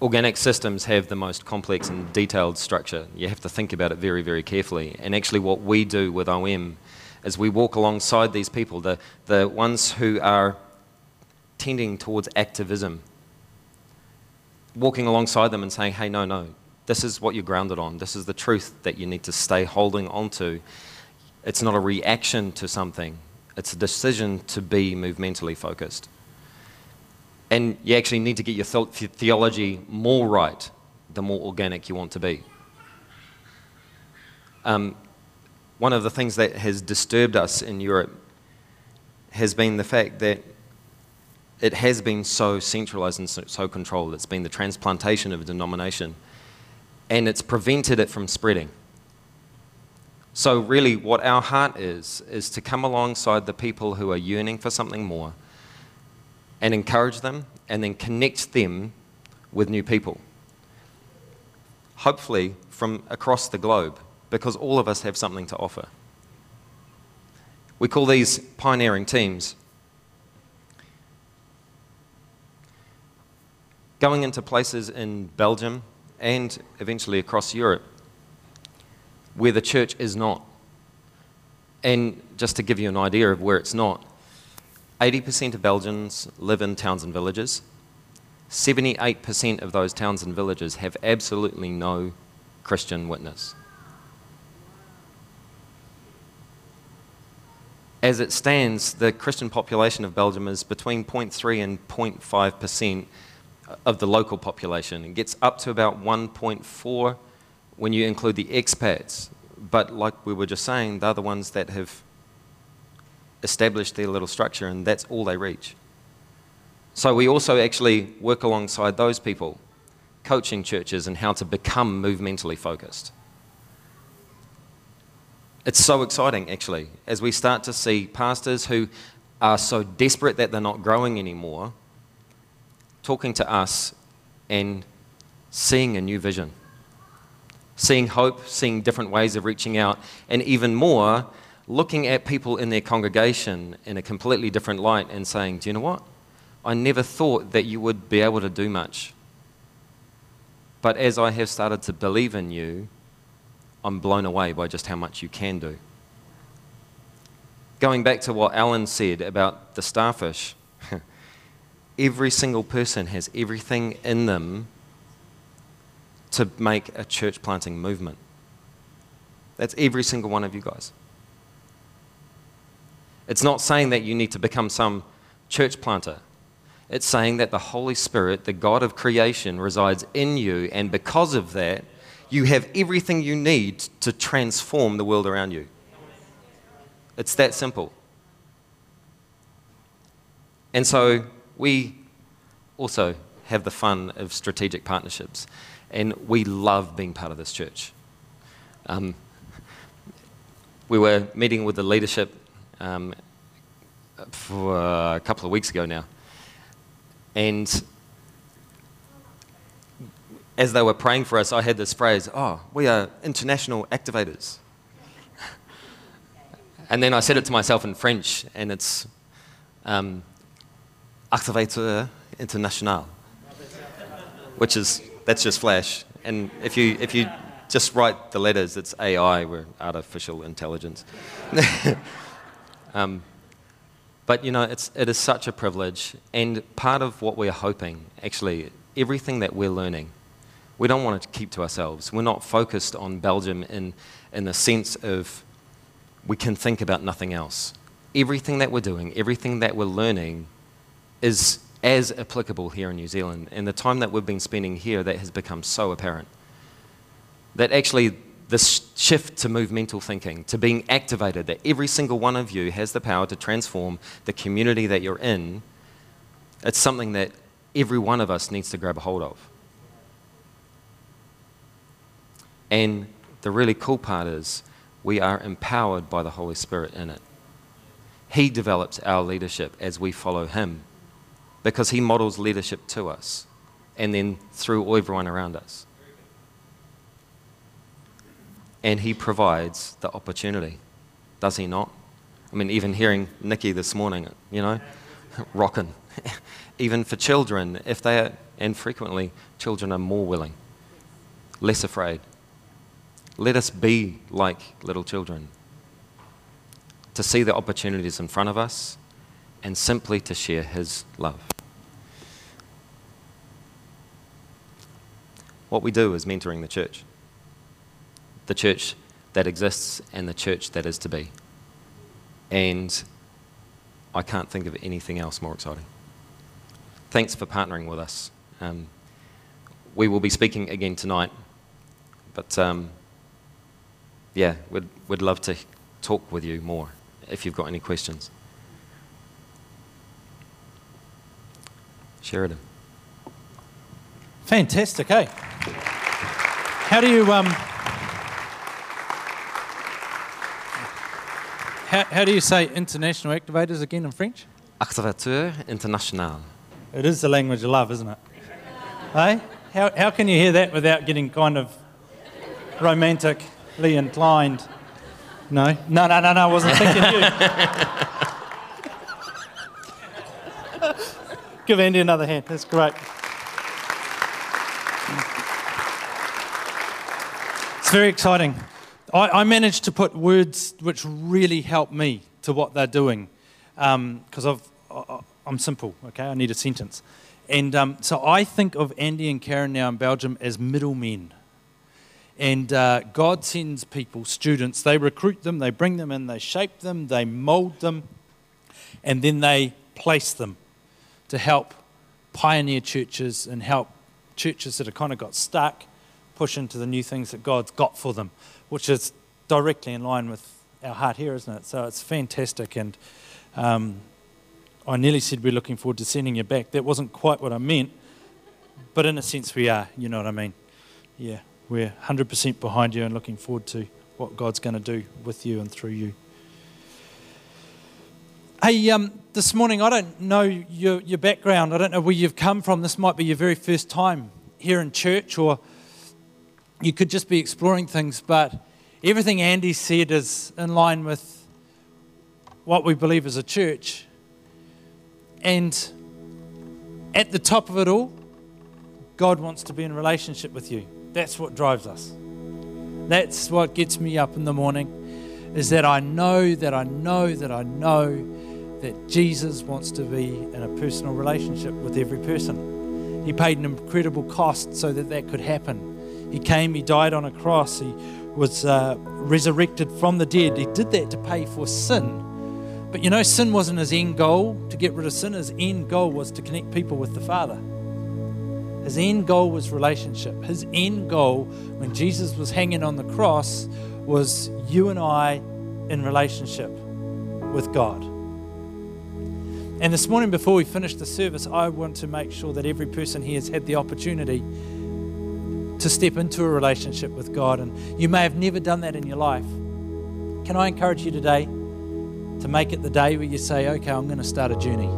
Organic systems have the most complex and detailed structure. You have to think about it very, very carefully. And actually, what we do with OM is we walk alongside these people, the, the ones who are tending towards activism, walking alongside them and saying, hey, no, no, this is what you're grounded on. This is the truth that you need to stay holding onto. It's not a reaction to something, it's a decision to be movementally focused. And you actually need to get your the- theology more right the more organic you want to be. Um, one of the things that has disturbed us in Europe has been the fact that it has been so centralized and so controlled. It's been the transplantation of a denomination, and it's prevented it from spreading. So, really, what our heart is, is to come alongside the people who are yearning for something more and encourage them and then connect them with new people. Hopefully, from across the globe, because all of us have something to offer. We call these pioneering teams. Going into places in Belgium and eventually across Europe where the church is not. And just to give you an idea of where it's not, 80% of Belgians live in towns and villages. 78% of those towns and villages have absolutely no Christian witness. As it stands, the Christian population of Belgium is between 0.3 and 0.5% of the local population. It gets up to about 1.4 when you include the expats. But like we were just saying, they're the ones that have established their little structure, and that's all they reach. So we also actually work alongside those people, coaching churches and how to become movementally focused. It's so exciting, actually, as we start to see pastors who are so desperate that they're not growing anymore talking to us and seeing a new vision, seeing hope, seeing different ways of reaching out, and even more, looking at people in their congregation in a completely different light and saying, Do you know what? I never thought that you would be able to do much. But as I have started to believe in you, I'm blown away by just how much you can do. Going back to what Alan said about the starfish, (laughs) every single person has everything in them to make a church planting movement. That's every single one of you guys. It's not saying that you need to become some church planter. It's saying that the Holy Spirit, the God of creation, resides in you, and because of that, you have everything you need to transform the world around you. It's that simple. And so we also have the fun of strategic partnerships, and we love being part of this church. Um, we were meeting with the leadership um, for a couple of weeks ago now, and as they were praying for us, I had this phrase, oh, we are international activators. (laughs) and then I said it to myself in French, and it's um, activateur international, which is, that's just Flash. And if you, if you just write the letters, it's AI, we're artificial intelligence. (laughs) um, but you know, it's, it is such a privilege, and part of what we're hoping, actually, everything that we're learning, we don't want to keep to ourselves. We're not focused on Belgium in, in the sense of we can think about nothing else. everything that we're doing, everything that we're learning is as applicable here in New Zealand. And the time that we've been spending here, that has become so apparent. That actually, this shift to movemental thinking, to being activated, that every single one of you has the power to transform the community that you're in, it's something that every one of us needs to grab a hold of. And the really cool part is we are empowered by the Holy Spirit in it. He develops our leadership as we follow Him because He models leadership to us and then through everyone around us. And He provides the opportunity, does He not? I mean, even hearing Nikki this morning, you know, (laughs) rocking. (laughs) even for children, if they are, and frequently children are more willing, less afraid. Let us be like little children to see the opportunities in front of us and simply to share His love. What we do is mentoring the church, the church that exists and the church that is to be. And I can't think of anything else more exciting. Thanks for partnering with us. Um, we will be speaking again tonight, but um, yeah, we'd, we'd love to talk with you more if you've got any questions. Sheridan. Fantastic, eh? How do you um? How, how do you say international activators again in French? Activateur international. It is the language of love, isn't it? hey? How, how can you hear that without getting kind of romantically inclined? No? No, no, no, no, I wasn't thinking you. (laughs) Give Andy another hand. That's great. It's very exciting. I, I managed to put words which really help me to what they're doing because um, I'm simple, okay? I need a sentence. And um, so I think of Andy and Karen now in Belgium as middlemen. And uh, God sends people, students, they recruit them, they bring them in, they shape them, they mold them, and then they place them to help pioneer churches and help churches that have kind of got stuck push into the new things that God's got for them, which is directly in line with our heart here, isn't it? So it's fantastic. And um, I nearly said we're looking forward to sending you back. That wasn't quite what I meant, but in a sense we are. You know what I mean? Yeah, we're 100% behind you and looking forward to what God's going to do with you and through you. Hey, um, this morning, I don't know your, your background. I don't know where you've come from. This might be your very first time here in church, or you could just be exploring things. But everything Andy said is in line with what we believe as a church. And at the top of it all, God wants to be in relationship with you. That's what drives us. That's what gets me up in the morning, is that I know that I know that I know that Jesus wants to be in a personal relationship with every person. He paid an incredible cost so that that could happen. He came, He died on a cross, He was uh, resurrected from the dead. He did that to pay for sin. But you know, sin wasn't his end goal to get rid of sin. His end goal was to connect people with the Father. His end goal was relationship. His end goal when Jesus was hanging on the cross was you and I in relationship with God. And this morning, before we finish the service, I want to make sure that every person here has had the opportunity to step into a relationship with God. And you may have never done that in your life. Can I encourage you today to make it the day where you say, okay, I'm going to start a journey?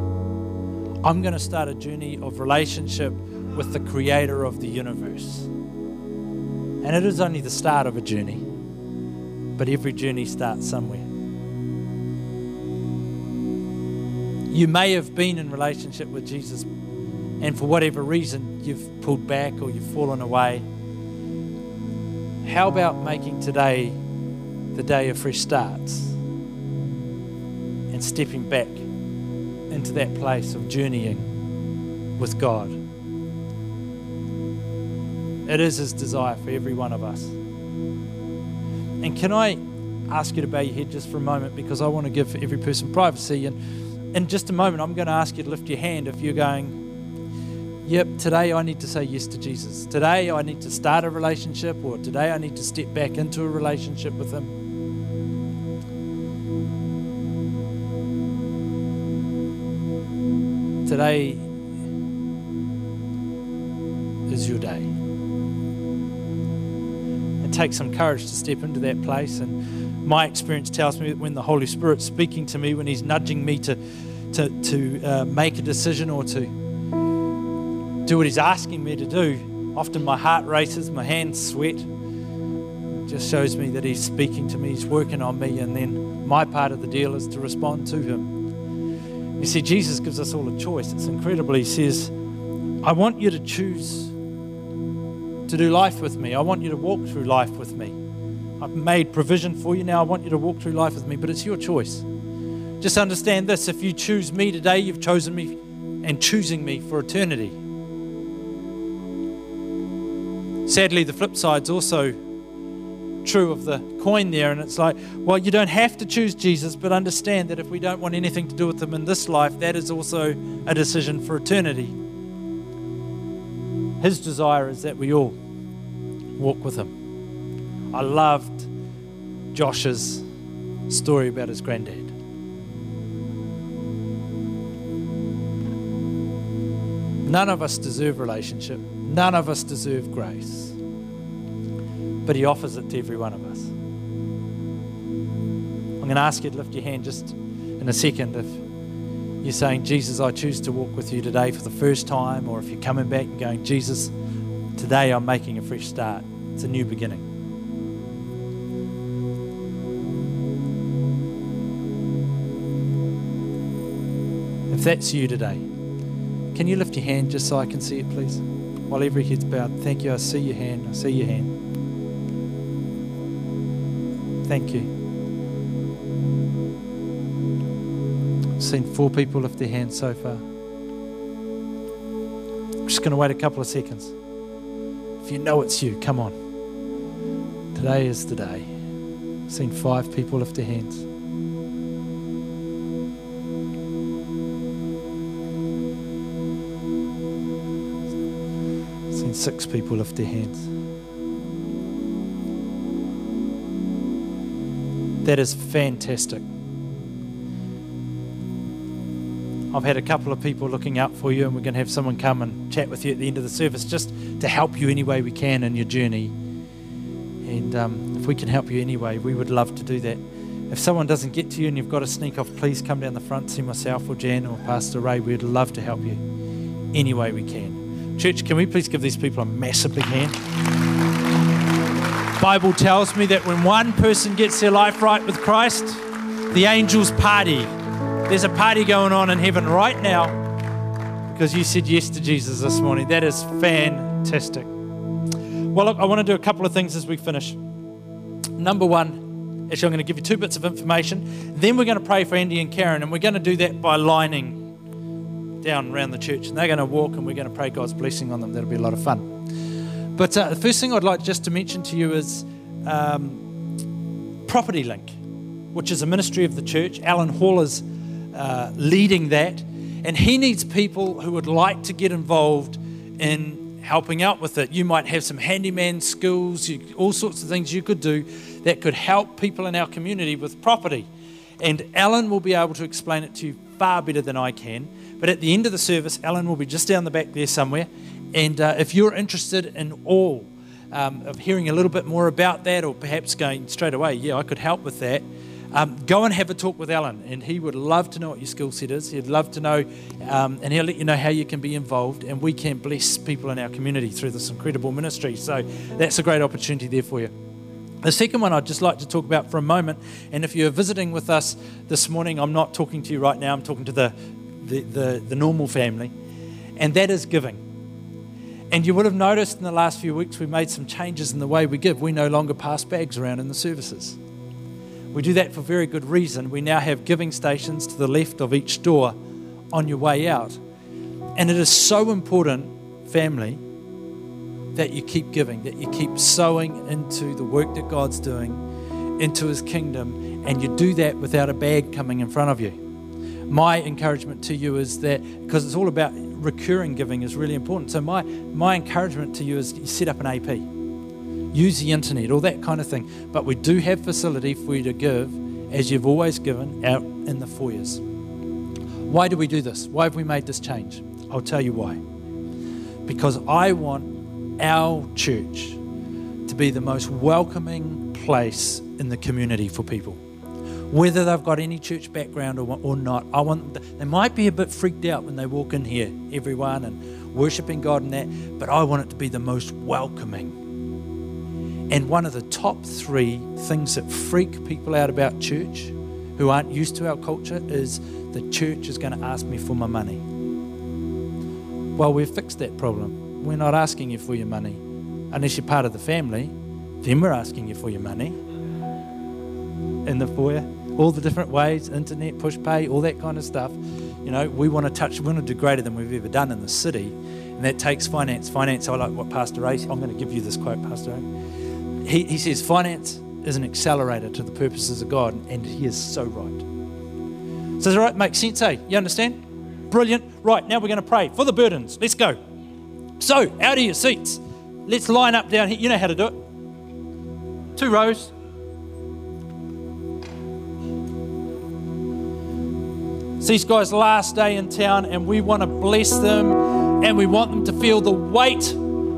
I'm going to start a journey of relationship with the creator of the universe. And it is only the start of a journey, but every journey starts somewhere. You may have been in relationship with Jesus, and for whatever reason, you've pulled back or you've fallen away. How about making today the day of fresh starts and stepping back into that place of journeying with God? It is His desire for every one of us. And can I ask you to bow your head just for a moment because I want to give every person privacy. And in just a moment, I'm going to ask you to lift your hand if you're going, Yep, today I need to say yes to Jesus. Today I need to start a relationship, or today I need to step back into a relationship with Him. Today is your day. It takes some courage to step into that place, and my experience tells me that when the Holy Spirit's speaking to me, when He's nudging me to, to, to uh, make a decision or to do what He's asking me to do, often my heart races, my hands sweat. It just shows me that He's speaking to me, He's working on me, and then my part of the deal is to respond to Him. You see, Jesus gives us all a choice. It's incredible. He says, I want you to choose to do life with me. I want you to walk through life with me. I've made provision for you now. I want you to walk through life with me, but it's your choice. Just understand this if you choose me today, you've chosen me and choosing me for eternity. Sadly, the flip side's also true of the coin there, and it's like, well, you don't have to choose Jesus, but understand that if we don't want anything to do with him in this life, that is also a decision for eternity. His desire is that we all walk with him. I loved Josh's story about his granddad. None of us deserve relationship. None of us deserve grace. But he offers it to every one of us. I'm going to ask you to lift your hand just in a second if you're saying, Jesus, I choose to walk with you today for the first time, or if you're coming back and going, Jesus, today I'm making a fresh start. It's a new beginning. If that's you today, can you lift your hand just so I can see it, please? While every head's bowed. Thank you. I see your hand. I see your hand. Thank you. I've seen four people lift their hands so far. I'm just going to wait a couple of seconds. If you know it's you, come on. Today is the day. I've seen five people lift their hands. Seen six people lift their hands. That is fantastic. I've had a couple of people looking out for you, and we're going to have someone come and chat with you at the end of the service just to help you any way we can in your journey. And um, if we can help you anyway, we would love to do that. If someone doesn't get to you and you've got to sneak off, please come down the front, see myself or Jan or Pastor Ray. We'd love to help you any way we can. Church, can we please give these people a massive big hand? Bible tells me that when one person gets their life right with Christ, the angels party. There's a party going on in heaven right now because you said yes to Jesus this morning. That is fantastic. Well, look, I want to do a couple of things as we finish. Number one, actually, I'm going to give you two bits of information. Then we're going to pray for Andy and Karen, and we're going to do that by lining down around the church. And they're going to walk, and we're going to pray God's blessing on them. That'll be a lot of fun. But uh, the first thing I'd like just to mention to you is um, Property Link, which is a ministry of the church. Alan Hall is uh, leading that, and he needs people who would like to get involved in helping out with it. You might have some handyman skills, you, all sorts of things you could do that could help people in our community with property. And Alan will be able to explain it to you far better than I can. But at the end of the service, Alan will be just down the back there somewhere. And uh, if you're interested in all um, of hearing a little bit more about that, or perhaps going straight away, yeah, I could help with that. Um, go and have a talk with Alan, and he would love to know what your skill set is. He'd love to know, um, and he'll let you know how you can be involved, and we can bless people in our community through this incredible ministry. So that's a great opportunity there for you. The second one I'd just like to talk about for a moment, and if you're visiting with us this morning, I'm not talking to you right now, I'm talking to the, the, the, the normal family, and that is giving. And you would have noticed in the last few weeks we made some changes in the way we give. We no longer pass bags around in the services. We do that for very good reason. We now have giving stations to the left of each door on your way out. And it is so important, family, that you keep giving, that you keep sowing into the work that God's doing into his kingdom, and you do that without a bag coming in front of you. My encouragement to you is that because it's all about recurring giving is really important. So my my encouragement to you is set up an AP, use the internet, all that kind of thing. But we do have facility for you to give as you've always given out in the foyers. Why do we do this? Why have we made this change? I'll tell you why. Because I want our church to be the most welcoming place in the community for people. Whether they've got any church background or, or not, I want they might be a bit freaked out when they walk in here, everyone, and worshiping God and that, but I want it to be the most welcoming. And one of the top three things that freak people out about church who aren't used to our culture is the church is going to ask me for my money. Well, we've fixed that problem. We're not asking you for your money. Unless you're part of the family, then we're asking you for your money. In the foyer, all the different ways, internet, Pushpay, all that kind of stuff. You know, we want to touch, we want to do greater than we've ever done in the city. And that takes finance. Finance, I like what Pastor Ray, I'm going to give you this quote, Pastor Ray. He, he says, finance is an accelerator to the purposes of God, and he is so right. So, that make sense, eh? You understand? Brilliant. Right, now we're going to pray for the burdens. Let's go. So, out of your seats. Let's line up down here. You know how to do it. Two rows. It's these guys' last day in town, and we want to bless them and we want them to feel the weight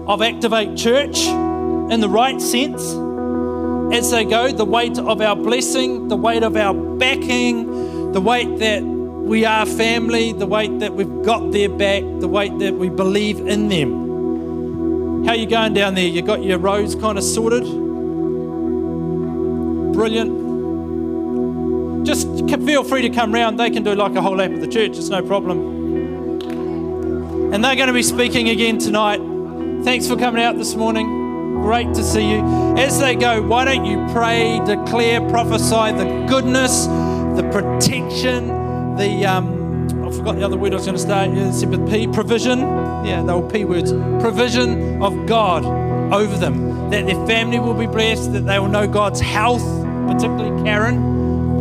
of Activate Church in the right sense as they go the weight of our blessing, the weight of our backing, the weight that we are family, the weight that we've got their back, the weight that we believe in them. How you going down there? You got your roads kind of sorted? Brilliant. Just feel free to come round. They can do like a whole lap of the church. It's no problem. And they're going to be speaking again tonight. Thanks for coming out this morning. Great to see you. As they go, why don't you pray, declare, prophesy the goodness, the protection, the um, I forgot the other word I was going to start. It said with P, provision. Yeah, they were P words. Provision of God over them. That their family will be blessed. That they will know God's health, particularly Karen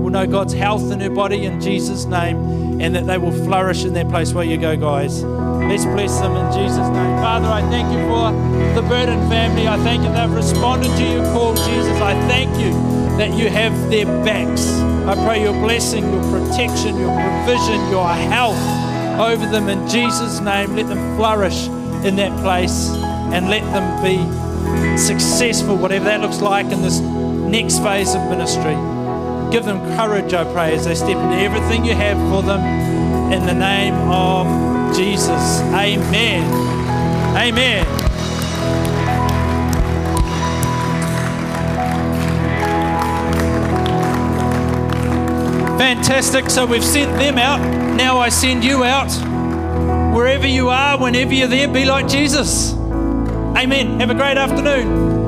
will know God's health in her body in Jesus' name, and that they will flourish in that place where you go, guys. Let's bless them in Jesus' name. Father, I thank you for the Burden family. I thank you they've responded to your call, Jesus. I thank you that you have their backs. I pray your blessing, your protection, your provision, your health over them in Jesus' name. Let them flourish in that place and let them be successful, whatever that looks like in this next phase of ministry. Give them courage, I pray, as they step into everything you have for them in the name of Jesus. Amen. Amen. Fantastic. So we've sent them out. Now I send you out. Wherever you are, whenever you're there, be like Jesus. Amen. Have a great afternoon.